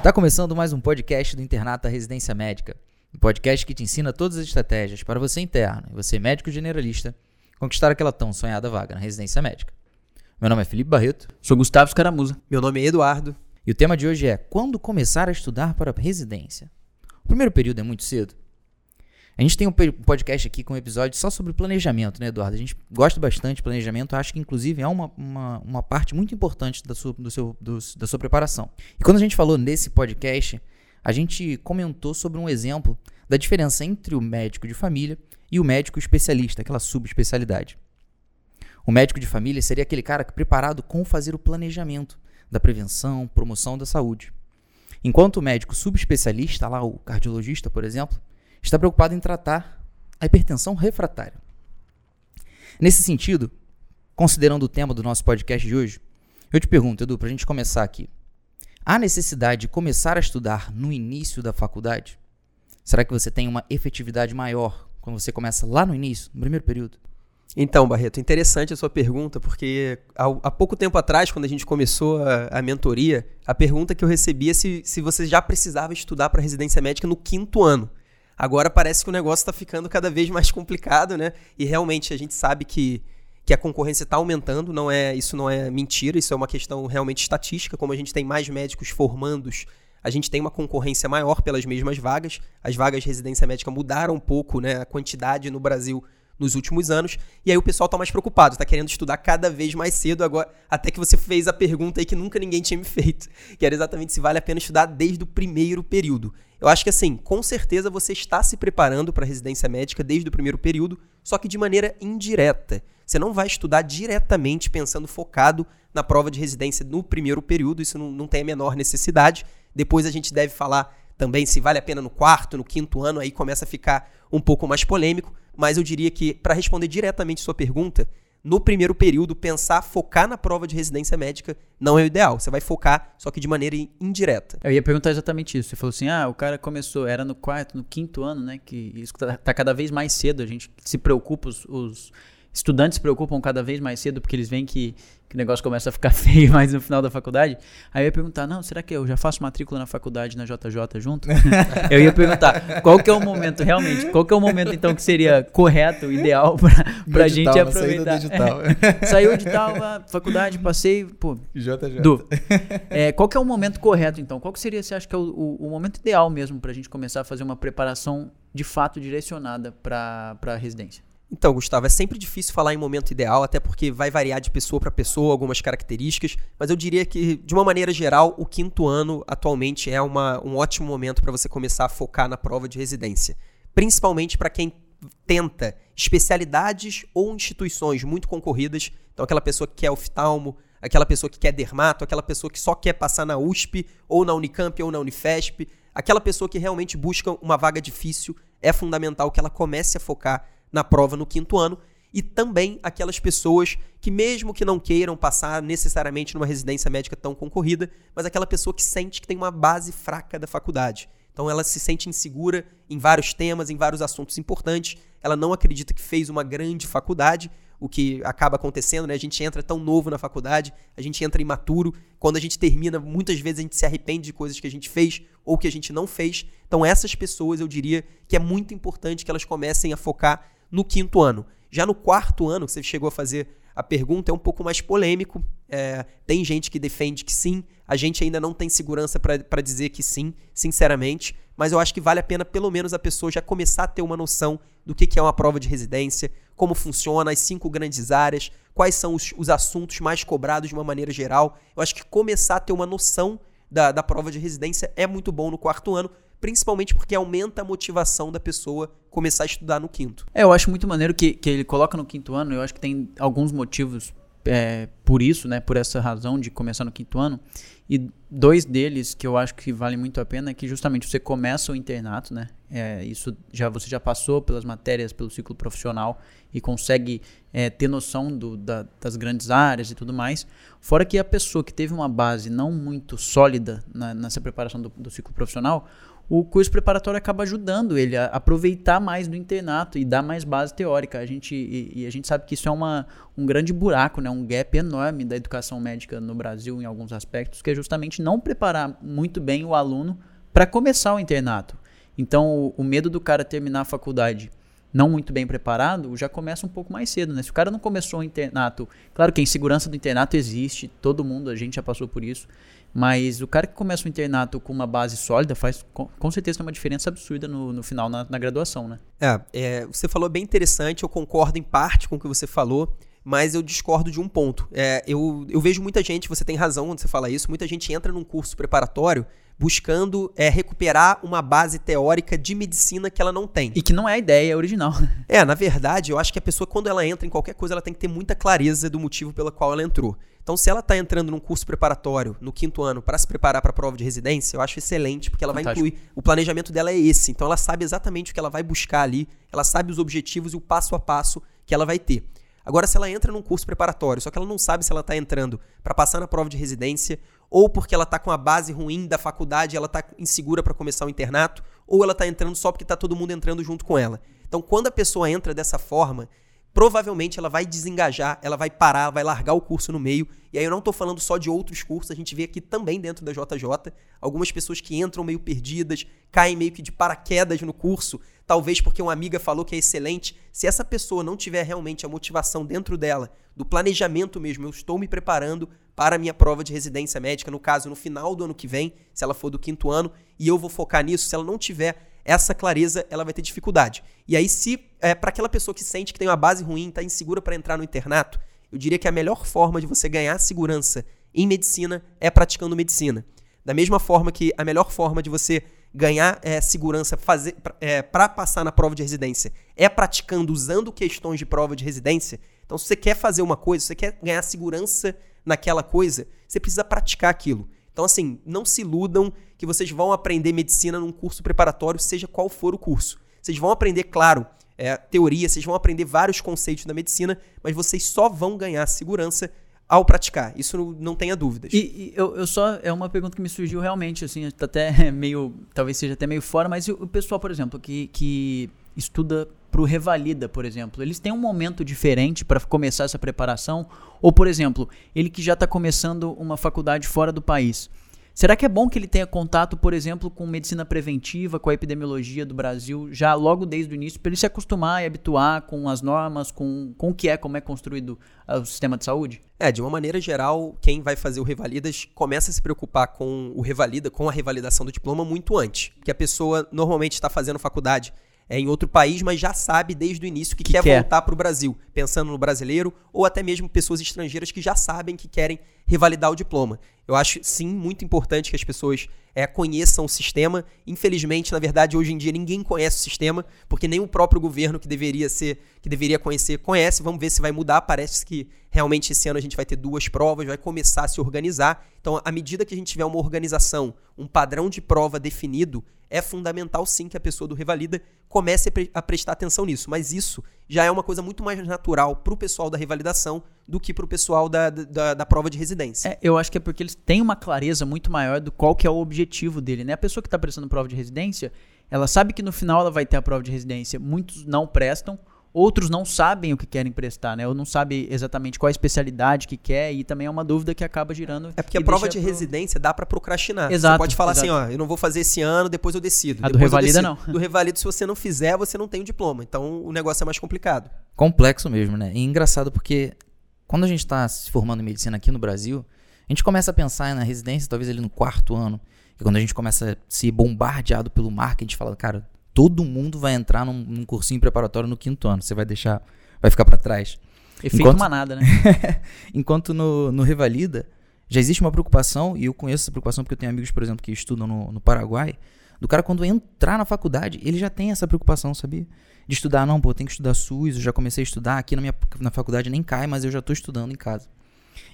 Está começando mais um podcast do Internato da Residência Médica. Um podcast que te ensina todas as estratégias para você interno e você médico generalista conquistar aquela tão sonhada vaga na residência médica. Meu nome é Felipe Barreto. Sou Gustavo Scaramuza. Meu nome é Eduardo. E o tema de hoje é quando começar a estudar para a residência. O primeiro período é muito cedo. A gente tem um podcast aqui com um episódio só sobre planejamento, né, Eduardo? A gente gosta bastante de planejamento, acho que inclusive é uma, uma, uma parte muito importante da sua, do seu, do, da sua preparação. E quando a gente falou nesse podcast, a gente comentou sobre um exemplo da diferença entre o médico de família e o médico especialista, aquela subespecialidade. O médico de família seria aquele cara preparado com fazer o planejamento da prevenção, promoção da saúde. Enquanto o médico subespecialista, lá o cardiologista, por exemplo, está preocupado em tratar a hipertensão refratária. Nesse sentido, considerando o tema do nosso podcast de hoje, eu te pergunto, Edu, para a gente começar aqui: há necessidade de começar a estudar no início da faculdade? Será que você tem uma efetividade maior quando você começa lá no início, no primeiro período? Então, Barreto, interessante a sua pergunta, porque há, pouco tempo atrás, quando a gente começou a, a, mentoria, a pergunta que eu recebia é se, se você já precisava estudar para residência médica no quinto ano. Agora parece que o negócio está ficando cada vez mais complicado, né? E realmente a gente sabe que, que a concorrência está aumentando, não é isso não é mentira, isso é uma questão realmente estatística. Como a gente tem mais médicos formandos, a gente tem uma concorrência maior pelas mesmas vagas. As vagas de residência médica mudaram um pouco, né? A quantidade no Brasil nos últimos anos. E aí o pessoal tá mais preocupado, tá querendo estudar cada vez mais cedo agora, até que você fez a pergunta aí que nunca ninguém tinha me feito, que era exatamente se vale a pena estudar desde o primeiro período. Eu acho que assim, com certeza você está se preparando para residência médica desde o primeiro período, só que de maneira indireta. Você não vai estudar diretamente pensando focado na prova de residência no primeiro período, isso não, não tem a menor necessidade. Depois a gente deve falar também se vale a pena no quarto, no quinto ano, aí começa a ficar um pouco mais polêmico mas eu diria que, para responder diretamente sua pergunta, no primeiro período, pensar, focar na prova de residência médica não é o ideal. Você vai focar, só que de maneira indireta. Eu ia perguntar exatamente isso. Você falou assim: ah, o cara começou, era no quarto, no quinto ano, né? Que isso tá, tá cada vez mais cedo. A gente se preocupa, os, os estudantes se preocupam cada vez mais cedo porque eles veem que que o negócio começa a ficar feio mais no final da faculdade. Aí eu ia perguntar, não, será que eu já faço matrícula na faculdade na JJ junto? eu ia perguntar, qual que é o momento, realmente, qual que é o momento então que seria correto, ideal pra, pra gente aproveitar. Digital. É, saiu o edital, a faculdade, passei, pô. JJ. Du, é, qual que é o momento correto então? Qual que seria, você acha que é o, o, o momento ideal mesmo pra gente começar a fazer uma preparação de fato direcionada pra, pra residência? Então, Gustavo, é sempre difícil falar em momento ideal, até porque vai variar de pessoa para pessoa algumas características, mas eu diria que, de uma maneira geral, o quinto ano atualmente é uma, um ótimo momento para você começar a focar na prova de residência. Principalmente para quem tenta especialidades ou instituições muito concorridas, então aquela pessoa que quer oftalmo, aquela pessoa que quer dermato, aquela pessoa que só quer passar na USP, ou na Unicamp, ou na Unifesp, aquela pessoa que realmente busca uma vaga difícil, é fundamental que ela comece a focar na prova no quinto ano, e também aquelas pessoas que, mesmo que não queiram passar necessariamente numa residência médica tão concorrida, mas aquela pessoa que sente que tem uma base fraca da faculdade. Então ela se sente insegura em vários temas, em vários assuntos importantes, ela não acredita que fez uma grande faculdade, o que acaba acontecendo, né? A gente entra tão novo na faculdade, a gente entra imaturo. Quando a gente termina, muitas vezes a gente se arrepende de coisas que a gente fez ou que a gente não fez. Então, essas pessoas, eu diria que é muito importante que elas comecem a focar no quinto ano. Já no quarto ano, que você chegou a fazer a pergunta, é um pouco mais polêmico. É, tem gente que defende que sim, a gente ainda não tem segurança para dizer que sim, sinceramente, mas eu acho que vale a pena pelo menos a pessoa já começar a ter uma noção do que, que é uma prova de residência, como funciona, as cinco grandes áreas, quais são os, os assuntos mais cobrados de uma maneira geral. Eu acho que começar a ter uma noção da, da prova de residência é muito bom no quarto ano, principalmente porque aumenta a motivação da pessoa começar a estudar no quinto. É, eu acho muito maneiro que, que ele coloca no quinto ano, eu acho que tem alguns motivos é, por isso, né, por essa razão de começar no quinto ano. E dois deles que eu acho que vale muito a pena é que justamente você começa o internato, né? é, isso já você já passou pelas matérias, pelo ciclo profissional e consegue é, ter noção do, da, das grandes áreas e tudo mais. Fora que a pessoa que teve uma base não muito sólida na, nessa preparação do, do ciclo profissional, o curso preparatório acaba ajudando ele a aproveitar mais do internato e dar mais base teórica. A gente, e, e, a gente sabe que isso é uma, um grande buraco, né? um gap enorme da educação médica no Brasil em alguns aspectos, que é justamente não preparar muito bem o aluno para começar o internato. Então, o, o, medo do cara terminar a faculdade não muito bem preparado já começa um pouco mais cedo, né? Se o cara não começou o internato, claro que a insegurança do internato existe, todo mundo, a gente já passou por isso. Mas o cara que começa o internato com uma base sólida faz com, certeza uma diferença absurda no, no final na, na, graduação, né? É, é, você falou bem interessante, eu concordo em parte com o que você falou, mas eu discordo de um ponto. É, eu, eu vejo muita gente, você tem razão quando você fala isso, muita gente entra num curso preparatório buscando é, recuperar uma base teórica de medicina que ela não tem. E que não é a ideia original. É, na verdade, eu acho que a pessoa, quando ela entra em qualquer coisa, ela tem que ter muita clareza do motivo pela qual ela entrou. Então, se ela está entrando num curso preparatório no quinto ano para se preparar para a prova de residência, eu acho excelente, porque ela Fantástico. vai incluir. O planejamento dela é esse. Então, ela sabe exatamente o que ela vai buscar ali, ela sabe os objetivos e o passo a passo que ela vai ter. Agora, se ela entra num curso preparatório, só que ela não sabe se ela está entrando para passar na prova de residência, ou porque ela está com a base ruim da faculdade e ela está insegura para começar o internato, ou ela está entrando só porque está todo mundo entrando junto com ela. Então, quando a pessoa entra dessa forma, provavelmente ela vai desengajar, ela vai parar, vai largar o curso no meio. E aí eu não estou falando só de outros cursos, a gente vê aqui também dentro da JJ algumas pessoas que entram meio perdidas, caem meio que de paraquedas no curso, talvez porque uma amiga falou que é excelente. Se essa pessoa não tiver realmente a motivação dentro dela, do planejamento mesmo, eu estou me preparando para a minha prova de residência médica, no caso, no final do ano que vem, se ela for do quinto ano, e eu vou focar nisso, se ela não tiver essa clareza ela vai ter dificuldade. E aí, se é, para aquela pessoa que sente que tem uma base ruim, está insegura para entrar no internato, eu diria que a melhor forma de você ganhar segurança em medicina é praticando medicina. Da mesma forma que a melhor forma de você ganhar é, segurança para é, passar na prova de residência é praticando usando questões de prova de residência. Então, se você quer fazer uma coisa, se você quer ganhar segurança naquela coisa, você precisa praticar aquilo. Então, assim, não se iludam que vocês vão aprender medicina num curso preparatório, seja qual for o curso. Vocês vão aprender, claro, é, teoria, vocês vão aprender vários conceitos da medicina, mas vocês só vão ganhar segurança ao praticar. Isso não, não tenha dúvidas. E, e eu, eu, só. É uma pergunta que me surgiu realmente, assim, até meio. Talvez seja até meio fora, mas o pessoal, por exemplo, que, que estuda para o Revalida, por exemplo, eles têm um momento diferente para começar essa preparação? Ou, por exemplo, ele que já está começando uma faculdade fora do país, será que é bom que ele tenha contato, por exemplo, com medicina preventiva, com a epidemiologia do Brasil, já logo desde o início, para ele se acostumar e habituar com as normas, com, com o que é, como é construído ah, o sistema de saúde? É, de uma maneira geral, quem vai fazer o Revalidas começa a se preocupar com o Revalida, com a revalidação do diploma muito antes. Que a pessoa normalmente está fazendo faculdade é, em outro país, mas já sabe desde o início que, que quer, quer voltar para o Brasil, pensando no brasileiro, ou até mesmo pessoas estrangeiras que já sabem que querem revalidar o diploma. Eu acho, sim, muito importante que as pessoas é, conheçam o sistema. Infelizmente, na verdade, hoje em dia ninguém conhece o sistema, porque nem o próprio governo que deveria ser, que deveria conhecer, conhece. Vamos ver se vai mudar. Parece que realmente esse ano a gente vai ter duas provas, vai começar a se organizar. Então, à medida que a gente tiver uma organização, um padrão de prova definido, é fundamental sim que a pessoa do Revalida comece a, pre a prestar atenção nisso. Mas isso já é uma coisa muito mais natural para o pessoal da revalidação do que para o pessoal da, da, da, prova de residência. É, eu acho que é porque eles têm uma clareza muito maior do qual que é o objetivo dele. Né? A pessoa que está prestando prova de residência, ela sabe que no final ela vai ter a prova de residência. Muitos não prestam, Outros não sabem o que querem prestar, né? Ou não sabem exatamente qual a especialidade que quer e também é uma dúvida que acaba girando. É porque a prova de pro... residência dá para procrastinar. Exato. Você pode falar assim, exato. assim, ó, eu não vou fazer esse ano, depois eu decido. A depois do revalida não. Do revalida, se você não fizer, você não tem o diploma. Então o negócio é mais complicado. Complexo mesmo, né? E engraçado porque quando a gente está se formando em medicina aqui no Brasil, a gente começa a pensar na residência, talvez ali no quarto ano, que quando a gente começa a ser bombardeado pelo marketing, fala, cara, todo mundo vai entrar num, num cursinho preparatório no quinto ano. Você vai deixar, vai ficar para trás. Efeito Enquanto, manada, né? Enquanto no, no Revalida já existe uma preocupação, e eu conheço essa preocupação porque eu tenho amigos, por exemplo, que estudam no, no Paraguai, do cara quando entrar na faculdade, ele já tem essa preocupação, sabia? De estudar, não, pô, eu tenho que estudar SUS, eu já comecei a estudar, aqui na minha na faculdade nem cai, mas eu já estou estudando em casa.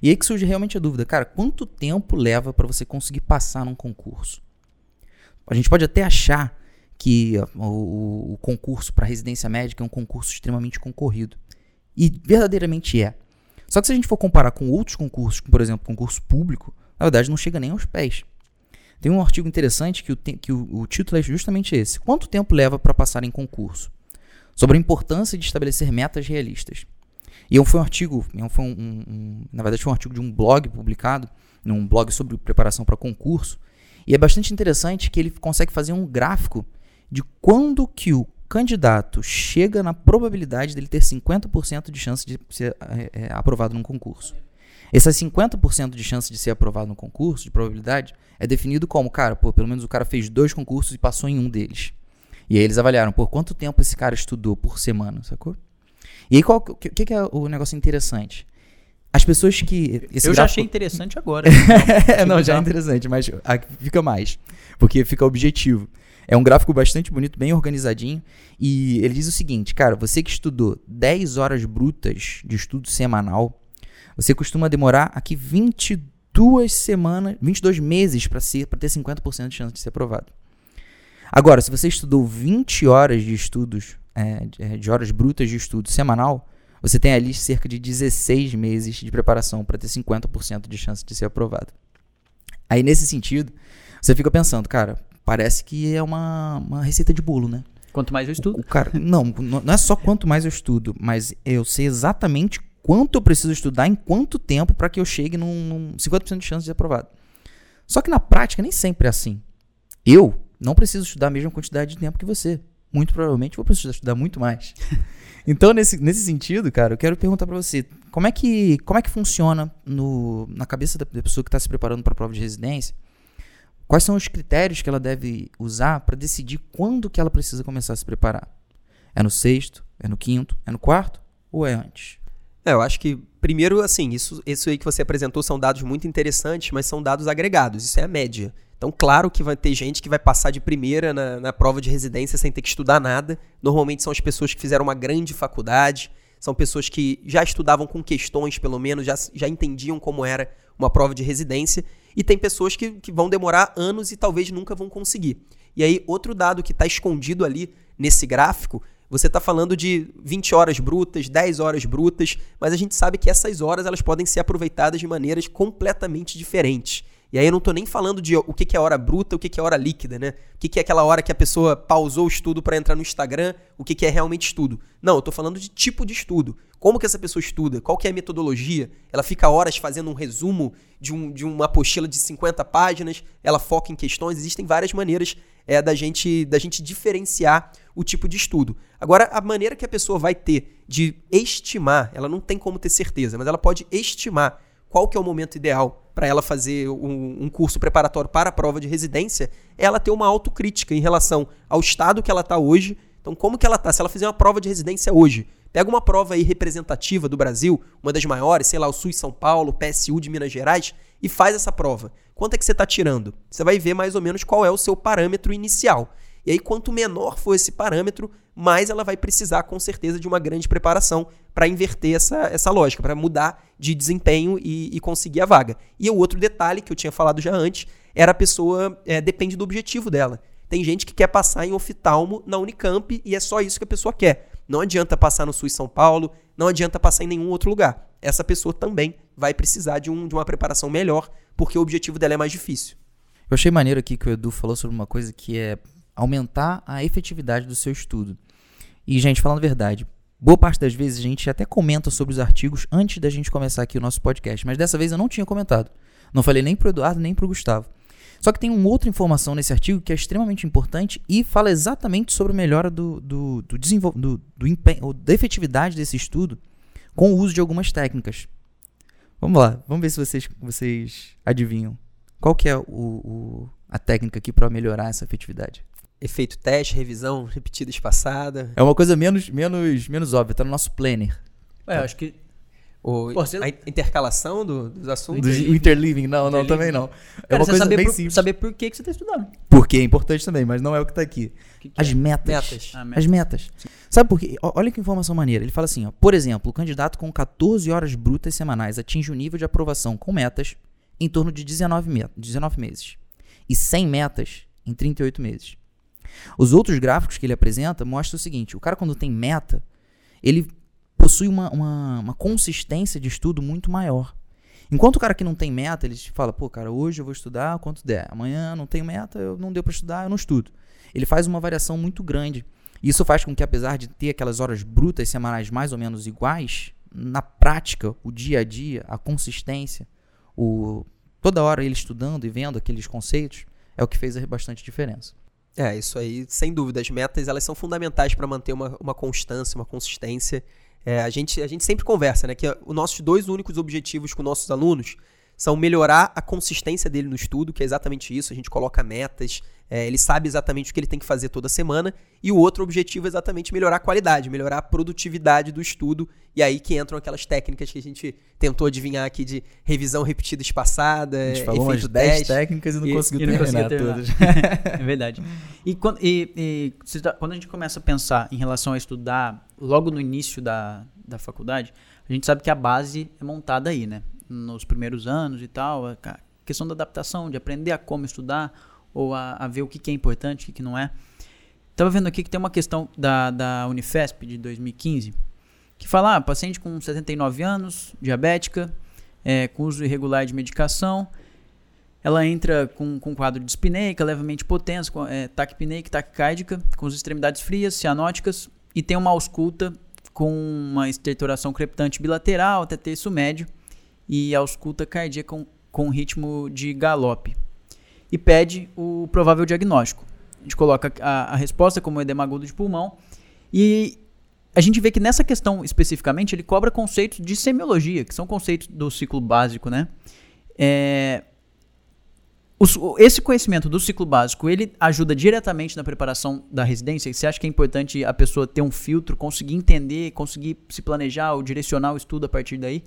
E aí que surge realmente a dúvida, cara, quanto tempo leva para você conseguir passar num concurso? A gente pode até achar que o, o concurso para residência médica é um concurso extremamente concorrido. E verdadeiramente é. Só que se a gente for comparar com outros concursos, como por exemplo concurso público, na verdade não chega nem aos pés. Tem um artigo interessante que o, que o, o título é justamente esse: Quanto tempo leva para passar em concurso? Sobre a importância de estabelecer metas realistas. E foi um artigo, foi um, um, na verdade foi um artigo de um blog publicado, num blog sobre preparação para concurso, e é bastante interessante que ele consegue fazer um gráfico de quando que o candidato chega na probabilidade dele ter 50% de chance de ser é, é, aprovado num concurso. Essas 50% de chance de ser aprovado no concurso, de probabilidade, é definido como, cara, pô, pelo menos o cara fez dois concursos e passou em um deles. E aí eles avaliaram, por quanto tempo esse cara estudou por semana, sacou? E aí qual que, que, é o negócio interessante? As pessoas que. eu gráfico... já achei interessante agora. não, já é interessante, mas fica mais. Porque fica objetivo. É um gráfico bastante bonito, bem organizadinho. E ele diz o seguinte, cara, você que estudou 10 horas brutas de estudo semanal, você costuma demorar aqui 22 semanas, 22 meses para ter 50% de chance de ser aprovado. Agora, se você estudou 20 horas de estudos, é, é, de horas brutas de estudo semanal, você tem ali cerca de 16 meses de preparação para ter 50% de chance de ser aprovado. Aí, nesse sentido, você fica pensando, cara, parece que é uma, uma receita de bolo, né? Quanto mais eu estudo. O, o cara, não, não é só quanto mais eu estudo, mas eu sei exatamente quanto eu preciso estudar em quanto tempo para que eu chegue num, num 50% de chance de ser aprovado. Só que na prática nem sempre é assim. Eu não preciso estudar a mesma quantidade de tempo que você. Muito provavelmente vou precisar estudar muito mais. então, nesse, nesse sentido, cara, eu quero perguntar para você, como é que, como é que funciona no, na cabeça da, da pessoa que está se preparando para a prova de residência Quais são os critérios que ela deve usar para decidir quando que ela precisa começar a se preparar? É no sexto? É no quinto? É no quarto? Ou é antes? É, eu acho que, primeiro, assim, isso, isso aí que você apresentou são dados muito interessantes, mas são dados agregados, isso é a média. Então, claro que vai ter gente que vai passar de primeira na, na prova de residência sem ter que estudar nada. Normalmente são as pessoas que fizeram uma grande faculdade, são pessoas que já estudavam com questões, pelo menos, já, já entendiam como era uma prova de residência. E tem pessoas que, que vão demorar anos e talvez nunca vão conseguir. E aí, outro dado que está escondido ali nesse gráfico, você está falando de 20 horas brutas, 10 horas brutas, mas a gente sabe que essas horas elas podem ser aproveitadas de maneiras completamente diferentes. E aí eu não estou nem falando de o que é hora bruta, o que é hora líquida, né? O que é aquela hora que a pessoa pausou o estudo para entrar no Instagram, o que é realmente estudo. Não, eu estou falando de tipo de estudo. Como que essa pessoa estuda? Qual que é a metodologia? Ela fica horas fazendo um resumo de, um, de uma apostila de 50 páginas, ela foca em questões. Existem várias maneiras é, da, gente, da gente diferenciar o tipo de estudo. Agora, a maneira que a pessoa vai ter de estimar, ela não tem como ter certeza, mas ela pode estimar qual que é o momento ideal para ela fazer um, um, curso preparatório para a prova de residência, é ela ter uma autocrítica em relação ao estado que ela está hoje. Então, como que ela está? Se ela fizer uma prova de residência hoje, pega uma prova aí representativa do Brasil, uma das maiores, sei lá, o SUS São Paulo, PSU de Minas Gerais, e faz essa prova. Quanto é que você está tirando? Você vai ver mais ou menos qual é o seu parâmetro inicial. E aí, quanto menor for esse parâmetro, mais ela vai precisar, com certeza, de uma grande preparação para inverter essa, essa lógica, para mudar de desempenho e, e, conseguir a vaga. E o outro detalhe que eu tinha falado já antes era a pessoa é, depende do objetivo dela. Tem gente que quer passar em oftalmo na Unicamp e é só isso que a pessoa quer. Não adianta passar no SUS São Paulo, não adianta passar em nenhum outro lugar. Essa pessoa também vai precisar de, um, de uma preparação melhor, porque o objetivo dela é mais difícil. Eu achei maneiro aqui que o Edu falou sobre uma coisa que é aumentar a efetividade do seu estudo. E, gente, falando a verdade, boa parte das vezes a gente até comenta sobre os artigos antes da gente começar aqui o nosso podcast, mas dessa vez eu não tinha comentado. Não falei nem pro Eduardo nem pro Gustavo. Só que tem uma outra informação nesse artigo que é extremamente importante e fala exatamente sobre a melhora do, do, do, do, do da efetividade desse estudo com o uso de algumas técnicas. Vamos lá, vamos ver se vocês, vocês adivinham. Qual que é o, o a técnica aqui para melhorar essa efetividade? Efeito teste, revisão repetida espaçada. É uma coisa menos, menos, menos óbvia, tá no nosso planner. É, tá. acho que. O, Pô, você... A intercalação do, dos assuntos? Do interleaving, não, não, também não. É Cara, uma coisa saber bem por, simples. Saber por que, que você está estudando. Porque é importante também, mas não é o que está aqui. Que que as, é? metas. metas. Ah, metas. As metas. Sabe por quê? Olha que informação maneira. Ele fala assim, ó, por exemplo, o candidato com 14 horas brutas semanais atinge o um nível de aprovação com metas em torno de 19, me 19 meses. E sem metas em 38 meses. Os outros gráficos que ele apresenta mostram o seguinte: o cara, quando tem meta, ele possui uma, uma, uma consistência de estudo muito maior. Enquanto o cara que não tem meta, ele fala, pô, cara, hoje eu vou estudar quanto der. Amanhã não tenho meta, eu não deu para estudar, eu não estudo. Ele faz uma variação muito grande. Isso faz com que, apesar de ter aquelas horas brutas semanais mais ou menos iguais, na prática, o dia a dia, a consistência, o toda hora ele estudando e vendo aqueles conceitos, é o que fez bastante diferença. É, isso aí, sem dúvida. As metas, elas são fundamentais para manter uma, uma constância, uma consistência. É, a, gente, a gente sempre conversa, né? Que os nossos dois únicos objetivos com nossos alunos são melhorar a consistência dele no estudo, que é exatamente isso. A gente coloca metas, é, ele sabe exatamente o que ele tem que fazer toda semana. E o outro objetivo é exatamente melhorar a qualidade, melhorar a produtividade do estudo. E aí que entram aquelas técnicas que a gente tentou adivinhar aqui de revisão repetida espaçada, a gente falou umas 10 técnicas e não E- conseguiu e não terminar, todas. É verdade. E, quando, e- e tá- quando a gente começa a pensar em relação a estudar logo no início da, da faculdade, a gente sabe que a base é montada aí, né? Nos primeiros anos e tal, a questão da adaptação, de aprender a como estudar ou a, a ver o que, que é importante, o que, que não é. Tava vendo aqui que tem uma questão da, da Unifesp de 2015 que fala, ah, paciente com 79 anos, diabética, é, com uso irregular de medicação, ela entra com, com quadro de dispneica, levemente hipotensa, é, taquipneica taquicárdica, com as extremidades frias, cianóticas, e tem uma ausculta com uma estertoração crepitante bilateral até terço médio e ausculta cardíaca com, com ritmo de galope. E pede o provável diagnóstico. A gente coloca a, a resposta como edema agudo de pulmão e a gente vê que nessa questão especificamente ele cobra conceitos de semiologia, que são conceitos do ciclo básico, né? É, os- esse conhecimento do ciclo básico, ele ajuda diretamente na preparação da residência? Você acha que é importante a pessoa ter um filtro, conseguir entender, conseguir se planejar ou direcionar o estudo a partir daí?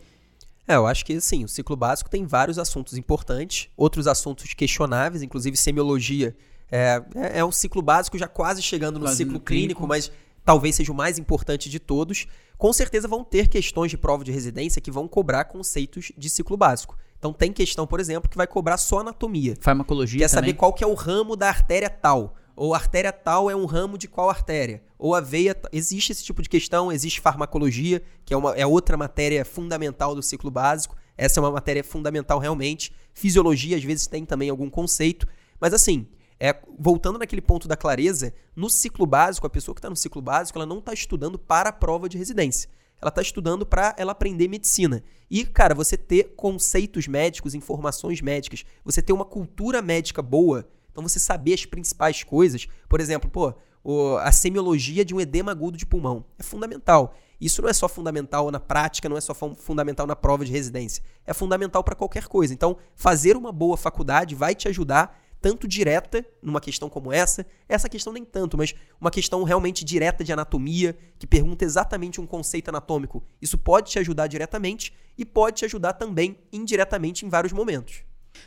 É, eu acho que sim, o ciclo básico tem vários assuntos importantes, outros assuntos questionáveis, inclusive semiologia. É, é, é um ciclo básico já quase chegando no Quase ciclo no clínico, clínico. mas talvez seja o mais importante de todos. Com certeza vão ter questões de prova de residência que vão cobrar conceitos de ciclo básico. Então tem questão, por exemplo, que vai cobrar só anatomia. Farmacologia Quer também. saber qual que é o ramo da artéria tal. Ou artéria tal é um ramo de qual artéria? Ou a veia. Existe esse tipo de questão, existe farmacologia, que é, uma, é outra matéria fundamental do ciclo básico. Essa é uma matéria fundamental realmente. Fisiologia, às vezes, tem também algum conceito. Mas assim, é, voltando naquele ponto da clareza, no ciclo básico, a pessoa que está no ciclo básico, ela não está estudando para a prova de residência. Ela está estudando para ela aprender medicina. E, cara, você ter conceitos médicos, informações médicas, você ter uma cultura médica boa, então você saber as principais coisas. Por exemplo, pô, a semiologia de um edema agudo de pulmão é fundamental. Isso não é só fundamental na prática, não é só fun- fundamental na prova de residência. É fundamental para qualquer coisa. Então, fazer uma boa faculdade vai te ajudar tanto direta numa questão como essa, essa questão nem tanto, mas uma questão realmente direta de anatomia, que pergunta exatamente um conceito anatômico. Isso pode te ajudar diretamente e pode te ajudar também indiretamente em vários momentos.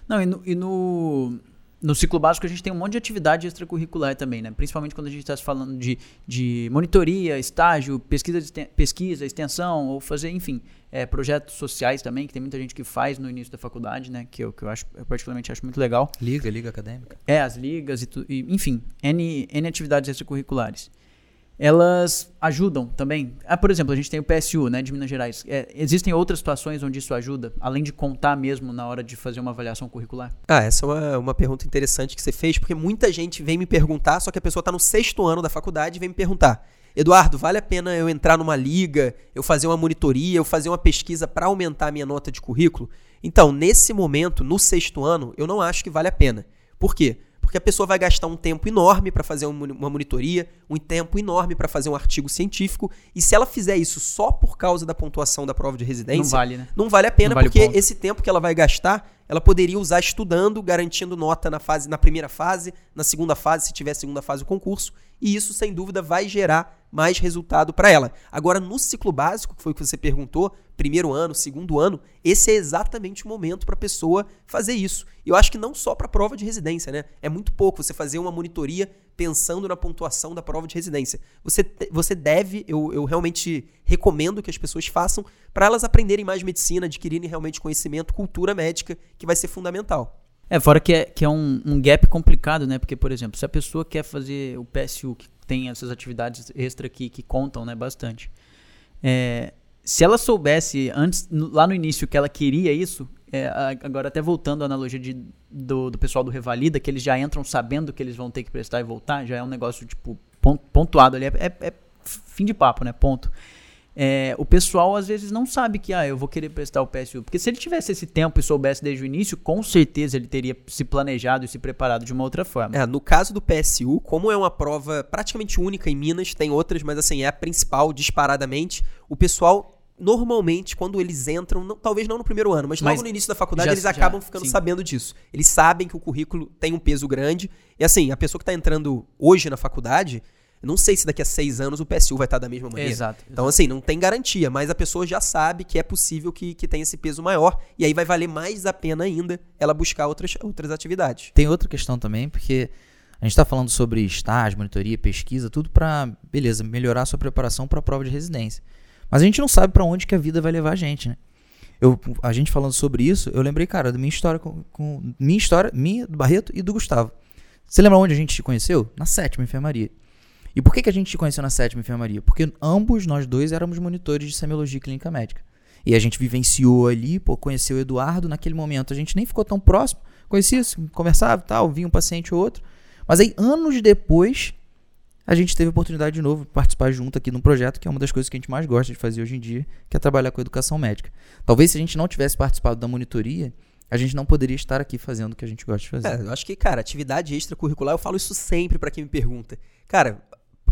Não, e no, e no, no ciclo básico a gente tem um monte de atividade extracurricular também, né? Principalmente quando a gente está falando de, de monitoria, estágio, pesquisa, pesquisa, extensão, ou fazer, enfim, é, projetos sociais também, que tem muita gente que faz no início da faculdade, né? Que eu, que eu, acho, eu particularmente acho muito legal. Liga, liga acadêmica. É, as ligas e, tu, e enfim, N, N atividades extracurriculares. Elas ajudam também. Ah, por exemplo, a gente tem o PSU, né, de Minas Gerais. É, existem outras situações onde isso ajuda, além de contar mesmo na hora de fazer uma avaliação curricular? Ah, essa é uma, uma pergunta interessante que você fez, porque muita gente vem me perguntar, só que a pessoa está no sexto ano da faculdade e vem me perguntar: Eduardo, vale a pena eu entrar numa liga, eu fazer uma monitoria, eu fazer uma pesquisa para aumentar a minha nota de currículo? Então, nesse momento, no sexto ano, eu não acho que vale a pena. Por quê? Porque a pessoa vai gastar um tempo enorme para fazer um uma monitoria, um tempo enorme para fazer um artigo científico, e se ela fizer isso só por causa da pontuação da prova de residência, Não vale, né? não vale a pena vale porque esse tempo que ela vai gastar, ela poderia usar estudando, garantindo nota na fase na primeira fase, na segunda fase, se tiver segunda fase do concurso, e isso sem dúvida vai gerar mais resultado para ela. Agora no ciclo básico, que foi o que você perguntou, primeiro ano, segundo ano, esse é exatamente o momento para a pessoa fazer isso. E eu acho que não só para prova de residência, né? É muito pouco você fazer uma monitoria pensando na pontuação da prova de residência. Você, você deve, eu, eu realmente recomendo que as pessoas façam para elas aprenderem mais medicina, adquirirem realmente conhecimento, cultura médica, que vai ser fundamental. É, fora que é, que é um, um gap complicado, né? Porque, por exemplo, se a pessoa quer fazer o PSU, que tem essas atividades extra aqui que contam, né, bastante. É, se ela soubesse antes, lá no início, que ela queria isso, é, agora até voltando à analogia de, do, do pessoal do Revalida, que eles já entram sabendo que eles vão ter que prestar e voltar, já é um negócio, tipo, pon- pontuado ali. É, é- é fim de papo, né? Ponto. É, o pessoal às vezes não sabe que ah, eu vou querer prestar o PSU. Porque se ele tivesse esse tempo e soubesse desde o início, com certeza ele teria se planejado e se preparado de uma outra forma. É, no caso do PSU, como é uma prova praticamente única em Minas, tem outras, mas assim, é a principal disparadamente, o pessoal normalmente quando eles entram, não- talvez não no primeiro ano, mas, Mas logo no início da faculdade já- eles já, acabam ficando sim. sabendo disso. Eles sabem que o currículo tem um peso grande. E assim, a pessoa que está entrando hoje na faculdade, não sei se daqui a seis anos o PSU vai estar da mesma maneira. Exato. Então, assim, não tem garantia, mas a pessoa já sabe que é possível que, que tenha esse peso maior, e aí vai valer mais a pena ainda ela buscar outras, outras atividades. Tem outra questão também, porque a gente está falando sobre estágio, monitoria, pesquisa, tudo para, beleza, melhorar a sua preparação para a prova de residência. Mas a gente não sabe para onde que a vida vai levar a gente, né? Eu, a gente falando sobre isso, eu lembrei, cara, da minha história com, com minha história, minha, do Barreto e do Gustavo. Você lembra onde a gente te conheceu? Na sétima enfermaria. E por que, que a gente te conheceu na sétima enfermaria? Porque ambos nós dois éramos monitores de semiologia clínica médica. E a gente vivenciou ali, pô, conheceu o Eduardo, naquele momento a gente nem ficou tão próximo, conhecia, se conversava tal, vinha um paciente ou outro. Mas aí, anos depois, a gente teve a oportunidade de novo de participar junto aqui num projeto que é uma das coisas que a gente mais gosta de fazer hoje em dia, que é trabalhar com educação médica. Talvez se a gente não tivesse participado da monitoria, a gente não poderia estar aqui fazendo o que a gente gosta de fazer. É, eu acho que, cara, atividade extracurricular, eu falo isso sempre pra quem me pergunta. Cara,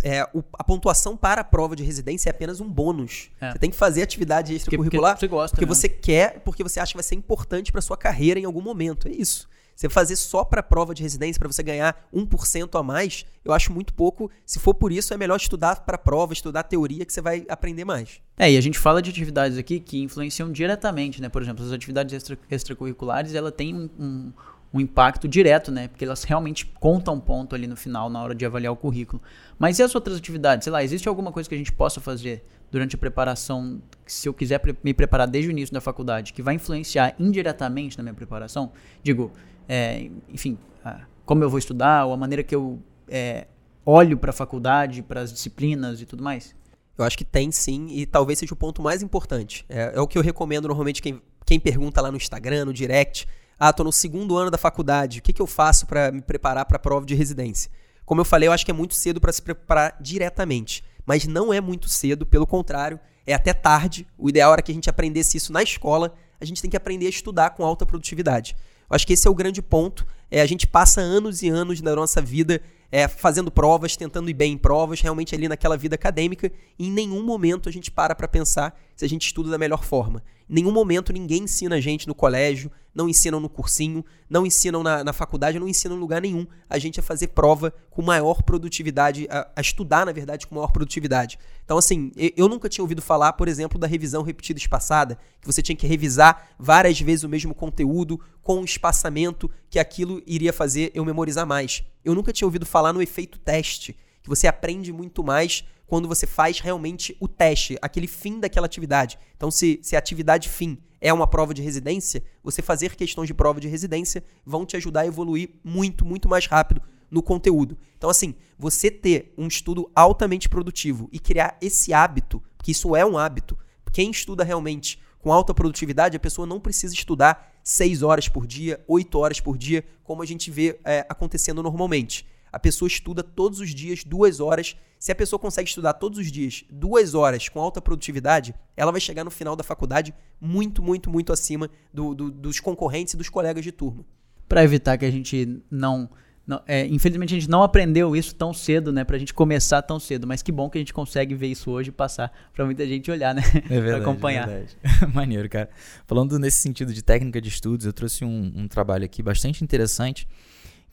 é, o- a pontuação para a prova de residência é apenas um bônus. É. Você tem que fazer atividade Porque, porque extracurricular você gosta. porque né? você quer, porque você acha que vai ser importante pra sua carreira em algum momento. É isso. Você fazer só pra prova de residência pra você ganhar 1% a mais, eu acho muito pouco. Se for por isso, é melhor estudar pra prova, estudar teoria que você vai aprender mais. É, e a gente fala de atividades aqui que influenciam diretamente, né? Por exemplo, as atividades extra- extracurriculares, ela tem um, um, um impacto direto, né? Porque elas realmente contam ponto ali no final, na hora de avaliar o currículo. Mas e as outras atividades? Sei lá, existe alguma coisa que a gente possa fazer durante a preparação, se eu quiser me preparar desde o início da faculdade, que vai influenciar indiretamente na minha preparação? Digo, é, enfim, ah, como eu vou estudar, ou a maneira que eu é, olho para a faculdade, para as disciplinas e tudo mais? Eu acho que tem sim, e talvez seja o ponto mais importante. É, é o que eu recomendo normalmente quem, quem pergunta lá no Instagram, no direct. Ah, tô no segundo ano da faculdade, o que, que eu faço pra me preparar pra prova de residência? Como eu falei, eu acho que é muito cedo pra se preparar diretamente. Mas não é muito cedo, pelo contrário, é até tarde. O ideal era que a gente aprendesse isso na escola. A gente tem que aprender a estudar com alta produtividade. Eu acho que esse é o grande ponto. É, a gente passa anos e anos da nossa vida é, fazendo provas, tentando ir bem em provas, realmente ali naquela vida acadêmica, e em nenhum momento a gente para para pensar se a gente estuda da melhor forma. Nenhum momento ninguém ensina a gente no colégio, não ensinam no cursinho, não ensinam na, na faculdade, não ensinam em lugar nenhum a gente a fazer prova com maior produtividade, a, a estudar, na verdade, com maior produtividade. Então, assim, eu, eu nunca tinha ouvido falar, por exemplo, da revisão repetida espaçada, que você tinha que revisar várias vezes o mesmo conteúdo com um espaçamento que aquilo iria fazer eu memorizar mais. Eu nunca tinha ouvido falar no efeito teste, que você aprende muito mais quando você faz realmente o teste, aquele fim daquela atividade. Então, se, se a atividade fim é uma prova de residência, você fazer questões de prova de residência vão te ajudar a evoluir muito, muito mais rápido no conteúdo. Então, assim, você ter um estudo altamente produtivo e criar esse hábito, porque isso é um hábito. Quem estuda realmente com alta produtividade, a pessoa não precisa estudar 6 horas por dia, 8 horas por dia, como a gente vê é, acontecendo normalmente. A pessoa estuda todos os dias duas horas. Se a pessoa consegue estudar todos os dias duas horas com alta produtividade, ela vai chegar no final da faculdade muito, muito, muito acima do- do- dos concorrentes e dos colegas de turma. Para evitar que a gente não. não- é, infelizmente a gente não aprendeu isso tão cedo, né? Pra gente começar tão cedo. Mas que bom que a gente consegue ver isso hoje e passar pra muita gente olhar, né? É verdade. pra acompanhar. é verdade. Maneiro, cara. Falando nesse sentido de técnica de estudos, eu trouxe um, um trabalho aqui bastante interessante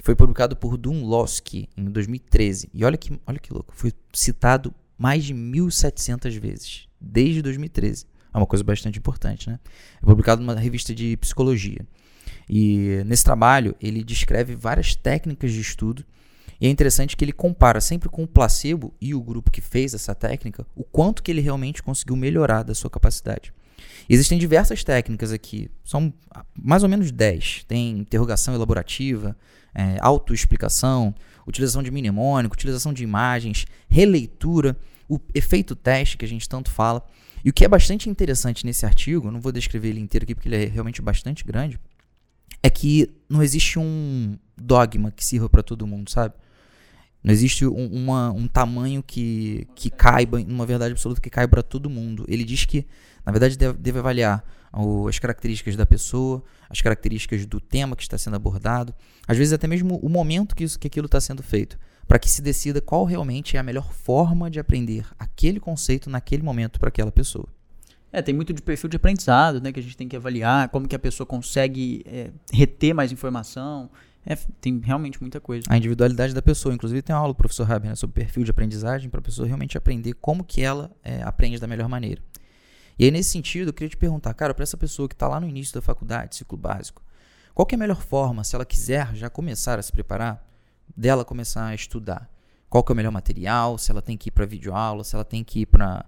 foi publicado por Dunlowski em 2013. E olha que, olha que louco, foi citado mais de 1.700 vezes desde 2013. É uma coisa bastante importante, né? É publicado numa revista de psicologia. E nesse trabalho ele descreve várias técnicas de estudo e é interessante que ele compara sempre com o placebo e o grupo que fez essa técnica, o quanto que ele realmente conseguiu melhorar da sua capacidade. Existem diversas técnicas aqui, são mais ou menos 10. Tem interrogação elaborativa, é, autoexplicação, utilização de mnemônico, utilização de imagens, releitura, o efeito teste que a gente tanto fala. E o que é bastante interessante nesse artigo, não vou descrever ele inteiro aqui porque ele é realmente bastante grande, é que não existe um dogma que sirva para todo mundo, sabe? Não existe um, uma, um tamanho que, que caiba, uma verdade absoluta que caiba para todo mundo. Ele diz que, na verdade, deve, deve avaliar o, as características da pessoa, as características do tema que está sendo abordado, às vezes até mesmo o momento que, isso, que aquilo está sendo feito, para que se decida qual realmente é a melhor forma de aprender aquele conceito naquele momento para aquela pessoa. É, tem muito de perfil de aprendizado, né, que a gente tem que avaliar, como que a pessoa consegue é, reter mais informação. É, tem realmente muita coisa. A individualidade da pessoa. Inclusive tem uma aula do professor Haber né, sobre perfil de aprendizagem para a pessoa realmente aprender como que ela é, aprende da melhor maneira. E aí, nesse sentido, eu queria te perguntar, cara, para essa pessoa que está lá no início da faculdade, ciclo básico, qual é a melhor forma, se ela quiser já começar a se preparar, dela começar a estudar? Qual é o melhor material? Se ela tem que ir para videoaula, se ela tem que ir para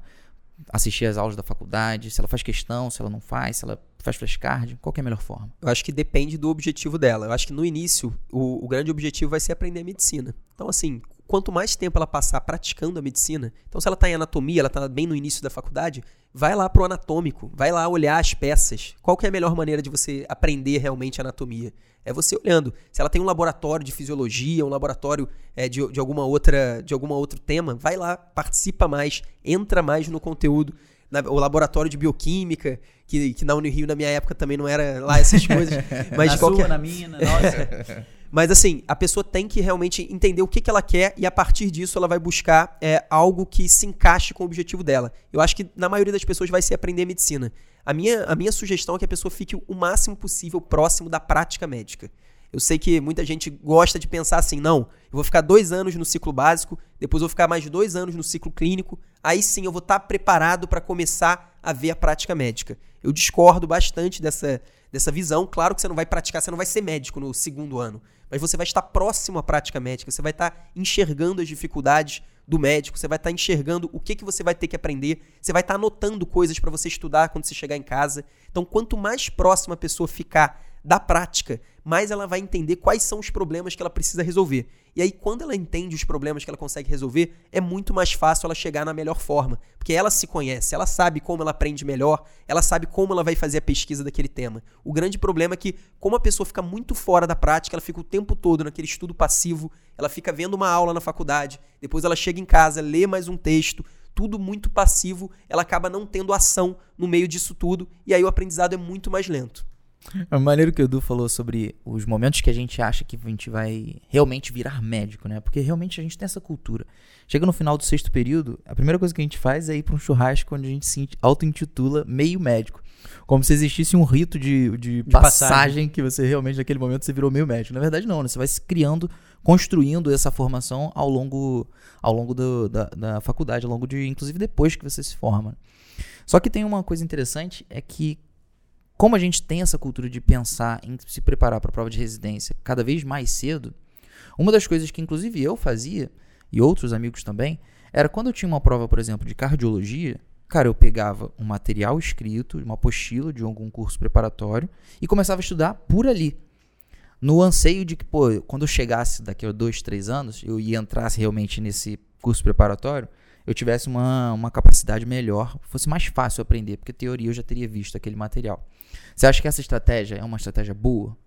assistir às aulas da faculdade, se ela faz questão, se ela não faz, se ela faz flashcard, qual é a melhor forma? Eu acho que depende do objetivo dela. Eu acho que no início, o, o grande objetivo vai ser aprender a medicina. Então, assim, quanto mais tempo ela passar praticando a medicina, então se ela está em anatomia, ela está bem no início da faculdade, vai lá pro anatômico, vai lá olhar as peças. Qual que é a melhor maneira de você aprender realmente anatomia? É você olhando. Se ela tem um laboratório de fisiologia, um laboratório é, de, de, alguma outra, de algum outro tema, vai lá, participa mais, entra mais no conteúdo. Na, o laboratório de bioquímica, que, que na Unirio na minha época também não era lá essas coisas. mas na de qualquer... sua, na minha, nossa. Mas assim, a pessoa tem que realmente entender o que, que ela quer e a partir disso ela vai buscar é, algo que se encaixe com o objetivo dela. Eu acho que na maioria das pessoas vai ser aprender medicina. A minha, a minha sugestão é que a pessoa fique o máximo possível próximo da prática médica. Eu sei que muita gente gosta de pensar assim, não, eu vou ficar dois anos no ciclo básico, depois vou ficar mais dois anos no ciclo clínico, aí sim eu vou estar preparado para começar a ver a prática médica. Eu discordo bastante dessa, dessa visão. Claro que você não vai praticar, você não vai ser médico no segundo ano mas você vai estar próximo à prática médica, você vai estar enxergando as dificuldades do médico, você vai estar enxergando o que, que você vai ter que aprender, você vai estar anotando coisas para você estudar quando você chegar em casa. Então, quanto mais próxima a pessoa ficar da prática, mais ela vai entender quais são os problemas que ela precisa resolver. E aí, quando ela entende os problemas que ela consegue resolver, é muito mais fácil ela chegar na melhor forma. Porque ela se conhece, ela sabe como ela aprende melhor, ela sabe como ela vai fazer a pesquisa daquele tema. O grande problema é que, como a pessoa fica muito fora da prática, ela fica o tempo todo naquele estudo passivo, ela fica vendo uma aula na faculdade, depois ela chega em casa, lê mais um texto, tudo muito passivo, ela acaba não tendo ação no meio disso tudo, e aí o aprendizado é muito mais lento. É maneiro que o Edu falou sobre os momentos que a gente acha que a gente vai realmente virar médico, né? Porque realmente a gente tem essa cultura. Chega no final do sexto período, a primeira coisa que a gente faz é ir para um churrasco onde a gente se auto-intitula meio médico. Como se existisse um rito de, de, de passagem, passagem, que você realmente, naquele momento, você virou meio médico. Na verdade, não, né? Você vai se criando, construindo essa formação ao longo, ao longo do, da, da faculdade, ao longo de, inclusive, depois que você se forma. Só que tem uma coisa interessante, é que como a gente tem essa cultura de pensar em se preparar para a prova de residência cada vez mais cedo, uma das coisas que inclusive eu fazia, e outros amigos também, era quando eu tinha uma prova, por exemplo, de cardiologia, cara, eu pegava um material escrito, uma apostila de algum curso preparatório e começava a estudar por ali. No anseio de que, pô, quando eu chegasse daqui a dois, três anos, eu ia entrar realmente nesse curso preparatório, eu tivesse uma, uma capacidade melhor, fosse mais fácil aprender, porque teoria eu já teria visto aquele material. Você acha que essa estratégia é uma estratégia boa?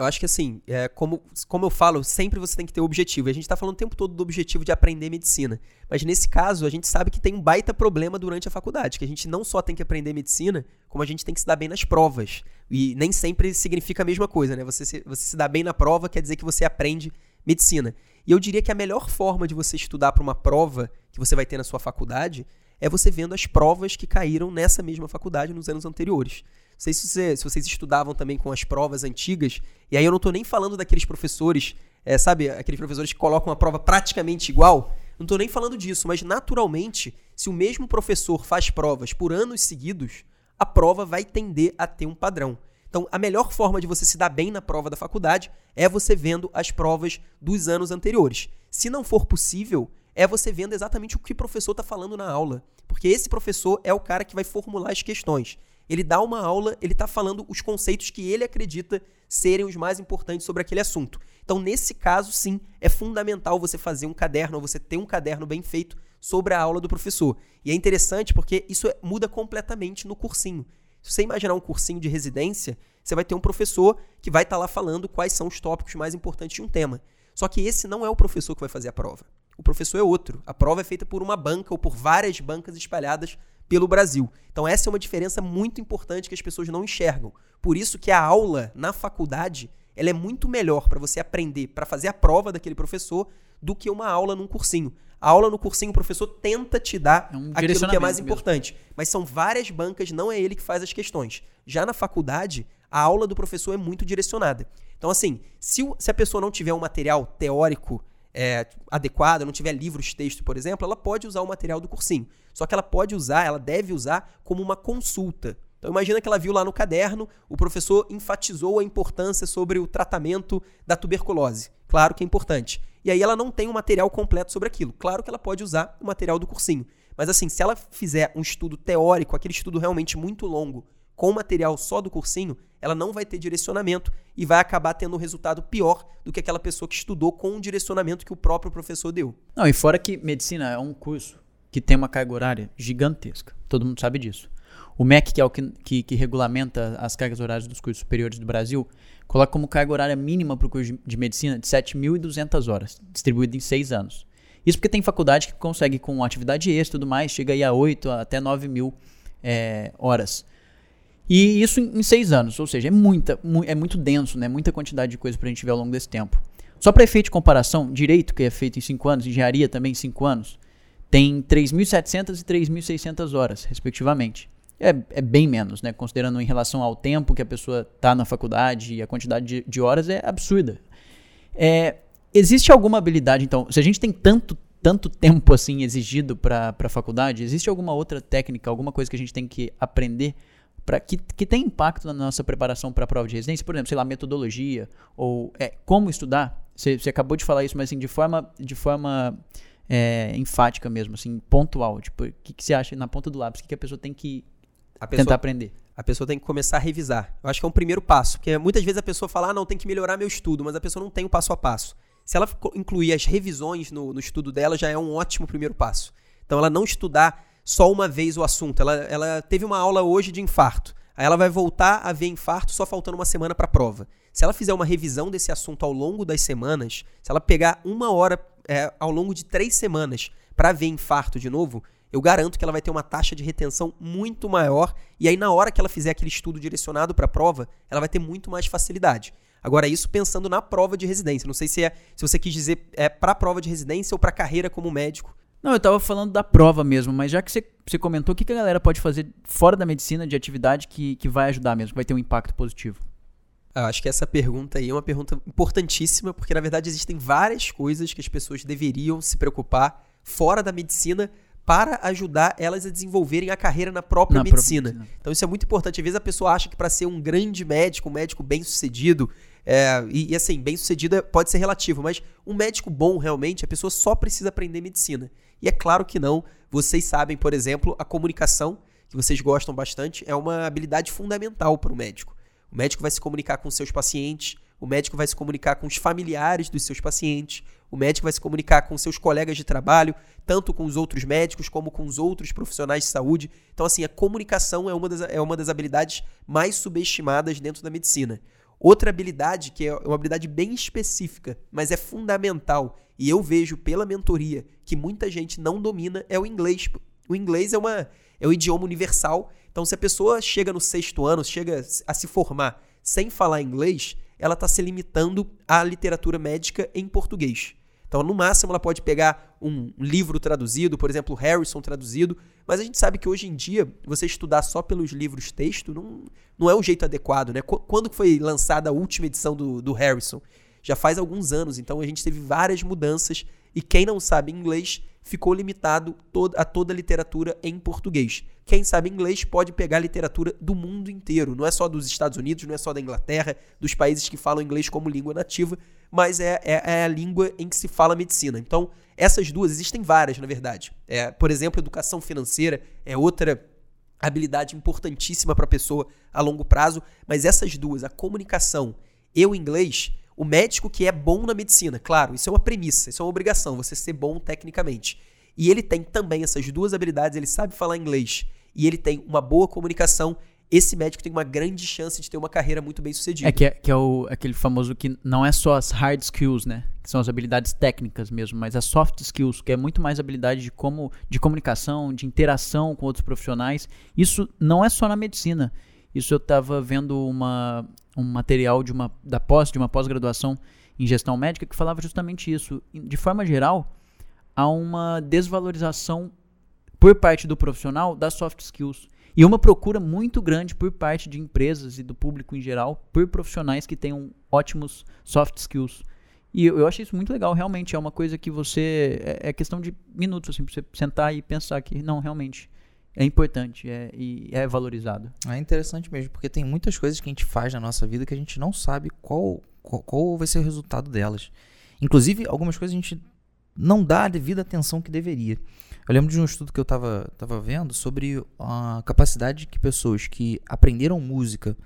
Eu acho que assim, é, como, como eu falo, sempre você tem que ter o objetivo. E a gente está falando o tempo todo do objetivo de aprender medicina. Mas nesse caso, a gente sabe que tem um baita problema durante a faculdade, que a gente não só tem que aprender medicina, como a gente tem que se dar bem nas provas. E nem sempre significa a mesma coisa, né? Você se, você se dar bem na prova quer dizer que você aprende medicina. E eu diria que a melhor forma de você estudar para uma prova que você vai ter na sua faculdade é você vendo as provas que caíram nessa mesma faculdade nos anos anteriores. Sei se, você, se vocês estudavam também com as provas antigas, e aí eu não estou nem falando daqueles professores, é, sabe, aqueles professores que colocam a prova praticamente igual. Não estou nem falando disso, mas naturalmente, se o mesmo professor faz provas por anos seguidos, a prova vai tender a ter um padrão. Então, a melhor forma de você se dar bem na prova da faculdade é você vendo as provas dos anos anteriores. Se não for possível, é você vendo exatamente o que o professor está falando na aula. Porque esse professor é o cara que vai formular as questões. Ele dá uma aula, ele está falando os conceitos que ele acredita serem os mais importantes sobre aquele assunto. Então, nesse caso, sim, é fundamental você fazer um caderno, você ter um caderno bem feito sobre a aula do professor. E é interessante porque isso é, muda completamente no cursinho. Se você imaginar um cursinho de residência, você vai ter um professor que vai estar tá lá falando quais são os tópicos mais importantes de um tema. Só que esse não é o professor que vai fazer a prova. O professor é outro. A prova é feita por uma banca ou por várias bancas espalhadas pelo Brasil. Então essa é uma diferença muito importante que as pessoas não enxergam. Por isso que a aula na faculdade, ela é muito melhor para você aprender, para fazer a prova daquele professor, do que uma aula num cursinho. A aula no cursinho, o professor tenta te dar É um aquilo que é mais direcionamento mesmo. importante. Mas são várias bancas, não é ele que faz as questões. Já na faculdade, a aula do professor é muito direcionada. Então, assim, se, se a pessoa não tiver um material teórico é, adequado, não tiver livros texto, por exemplo, ela pode usar o material do cursinho. Só que ela pode usar, ela deve usar como uma consulta. Então imagina que ela viu lá no caderno, o professor enfatizou a importância sobre o tratamento da tuberculose. Claro que é importante. E aí ela não tem um material completo sobre aquilo. Claro que ela pode usar o material do cursinho. Mas assim, se ela fizer um estudo teórico, aquele estudo realmente muito longo, com o material só do cursinho, ela não vai ter direcionamento e vai acabar tendo um resultado pior do que aquela pessoa que estudou com o direcionamento que o próprio professor deu. Não, e fora que medicina é um curso que tem uma carga horária gigantesca. Todo mundo sabe disso. O MEC, que é o que, que, que regulamenta as cargas horárias dos cursos superiores do Brasil, coloca como carga horária mínima para o curso de- medicina de 7.200 horas, distribuído em seis anos. Isso porque tem faculdade que consegue, com atividade extra e tudo mais, chega aí a 8 até 9 mil é, horas. E isso em, seis anos, ou seja, é, muita, mu- é muito denso, né? Muita quantidade de coisa pra gente ver ao longo desse tempo. Só para efeito de comparação, direito, que é feito em 5 anos, engenharia também em 5 anos, tem 3.700 e 3.600 horas, respectivamente. É, é bem menos, né? Considerando em relação ao tempo que a pessoa tá na faculdade e a quantidade de, de horas é absurda. É, existe alguma habilidade, então, se a gente tem tanto, tanto tempo assim exigido para a faculdade, existe alguma outra técnica, alguma coisa que a gente tem que aprender para que, que tem impacto na nossa preparação para a prova de residência? Por exemplo, sei lá, metodologia ou é, como estudar? Você, você acabou de falar isso, mas assim, de forma, de forma é, enfática mesmo, assim, pontual. Tipo, o que, que você acha na ponta do lápis? O que, que a pessoa tem que A pessoa, tentar aprender? a pessoa tem que começar a revisar. Eu acho que é um primeiro passo, porque muitas vezes a pessoa fala, ah, não, tem que melhorar meu estudo, mas a pessoa não tem o passo a passo. Se ela incluir as revisões no, no estudo dela, já é um ótimo primeiro passo. Então, ela não estudar só uma vez o assunto. Ela, ela teve uma aula hoje de infarto. Aí ela vai voltar a ver infarto só faltando uma semana para a prova. Se ela fizer uma revisão desse assunto ao longo das semanas, se ela pegar uma hora é, ao longo de três semanas para ver infarto de novo, eu garanto que ela vai ter uma taxa de retenção muito maior. E aí, na hora que ela fizer aquele estudo direcionado para a prova, ela vai ter muito mais facilidade. Agora, isso pensando na prova de residência. Não sei se, é, se você quis dizer é para a prova de residência ou para a carreira como médico. Não, eu tava falando da prova mesmo, mas já que você, você comentou, o que, que a galera pode fazer fora da medicina de atividade que, que vai ajudar mesmo, que vai ter um impacto positivo? Eu acho que essa pergunta aí é uma pergunta importantíssima, porque na verdade existem várias coisas que as pessoas deveriam se preocupar fora da medicina para ajudar elas a desenvolverem a carreira na própria Na própria medicina. medicina. Então isso é muito importante. Às vezes a pessoa acha que para ser um grande médico, um médico bem sucedido, é, e, e assim, bem sucedido é- pode ser relativo, mas um médico bom realmente, a pessoa só precisa aprender medicina. E é claro que não. Vocês sabem, por exemplo, a comunicação, que vocês gostam bastante, é uma habilidade fundamental para o médico. O médico vai se comunicar com seus pacientes, o médico vai se comunicar com os familiares dos seus pacientes, o médico vai se comunicar com seus colegas de trabalho, tanto com os outros médicos como com os outros profissionais de saúde. Então, assim, a comunicação é uma das, é uma das habilidades mais subestimadas dentro da medicina. Outra habilidade, que é uma habilidade bem específica, mas é fundamental, e eu vejo pela mentoria que muita gente não domina, é o inglês. O inglês é, uma, é um idioma universal, então se a pessoa chega no sexto ano, chega a se formar sem falar inglês, ela está se limitando à literatura médica em português. Então, no máximo, ela pode pegar um livro traduzido, por exemplo, Harrison traduzido, mas a gente sabe que hoje em dia, você estudar só pelos livros texto não, não é um jeito adequado, né? Qu- Quando foi lançada a última edição do, do Harrison? Já faz alguns anos, então a gente teve várias mudanças e quem não sabe inglês ficou limitado a toda a literatura em português. Quem sabe inglês pode pegar literatura do mundo inteiro, não é só dos Estados Unidos, não é só da Inglaterra, dos países que falam inglês como língua nativa, mas é, é- é a língua em que se fala medicina. Então, essas duas, existem várias, na verdade. É, por exemplo, educação financeira é outra habilidade importantíssima para a pessoa a longo prazo, mas essas duas, a comunicação e o inglês, o médico que é bom na medicina, claro, isso é uma premissa, isso é uma obrigação, você ser bom tecnicamente. E ele tem também essas duas habilidades, ele sabe falar inglês e ele tem uma boa comunicação esse médico tem uma grande chance de ter uma carreira muito bem sucedida. É que é, que é o, aquele famoso que não é só as hard skills, né? Que são as habilidades técnicas mesmo, mas as soft skills, que é muito mais habilidade de como de comunicação, de interação com outros profissionais. Isso não é só na medicina. Isso eu estava vendo uma, um material de uma, da pós, de uma pós-graduação em gestão médica que falava justamente isso. De forma geral, há uma desvalorização por parte do profissional das soft skills. E uma procura muito grande por parte de empresas e do público em geral por profissionais que tenham ótimos soft skills. E eu, achei isso muito legal, realmente. É uma coisa que você. É, é questão de minutos, assim, pra você sentar e pensar que, não, realmente. É importante é, e é valorizado. É interessante mesmo, porque tem muitas coisas que a gente faz na nossa vida que a gente não sabe qual, qual, qual vai ser o resultado delas. Inclusive, algumas coisas a gente não dá a devida atenção que deveria. Eu lembro de um estudo que eu estava tava vendo sobre a capacidade que pessoas que aprenderam música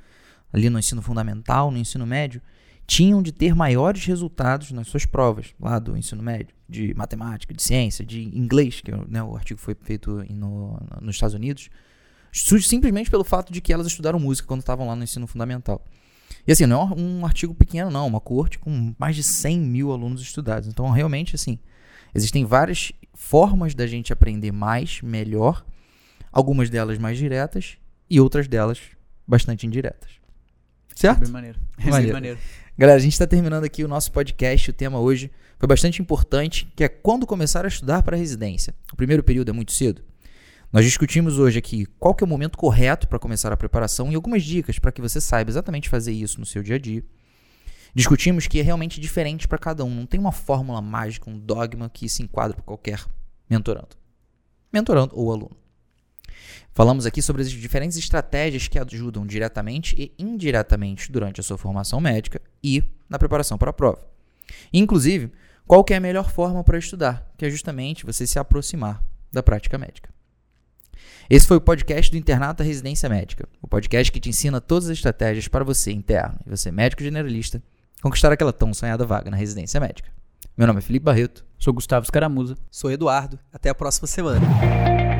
ali no ensino fundamental, no ensino médio, tinham de ter maiores resultados nas suas provas lá do ensino médio, de matemática, de ciência, de inglês, que né, o artigo foi feito no, nos Estados Unidos, simplesmente pelo fato de que elas estudaram música quando estavam lá no ensino fundamental. E assim, não é um artigo pequeno, não, uma corte com mais de 100 mil alunos estudados. Então, realmente, assim, Existem várias formas da gente aprender mais, melhor, algumas delas mais diretas e outras delas bastante indiretas. Certo? Bem maneiro. É maneiro. Bem maneiro. Galera, a gente está terminando aqui o nosso podcast. O tema hoje foi bastante importante, que é quando começar a estudar para residência. O primeiro período é muito cedo. Nós discutimos hoje aqui qual é o momento correto para começar a preparação e algumas dicas para que você saiba exatamente fazer isso no seu dia a dia discutimos que é realmente diferente para cada um. Não tem uma fórmula mágica, um dogma que se enquadra para qualquer mentorando. Mentorando ou aluno. Falamos aqui sobre as diferentes estratégias que ajudam diretamente e indiretamente durante a sua formação médica e na preparação para a prova. Inclusive, qual é a melhor forma para estudar, que é justamente você se aproximar da prática médica. Esse foi o podcast do Internato da Residência Médica, o podcast que te ensina todas as estratégias para você interno e você médico generalista conquistar aquela tão sonhada vaga na residência médica. Meu nome é Felipe Barreto. Sou Gustavo Scaramuza. Sou Eduardo. Até a próxima semana.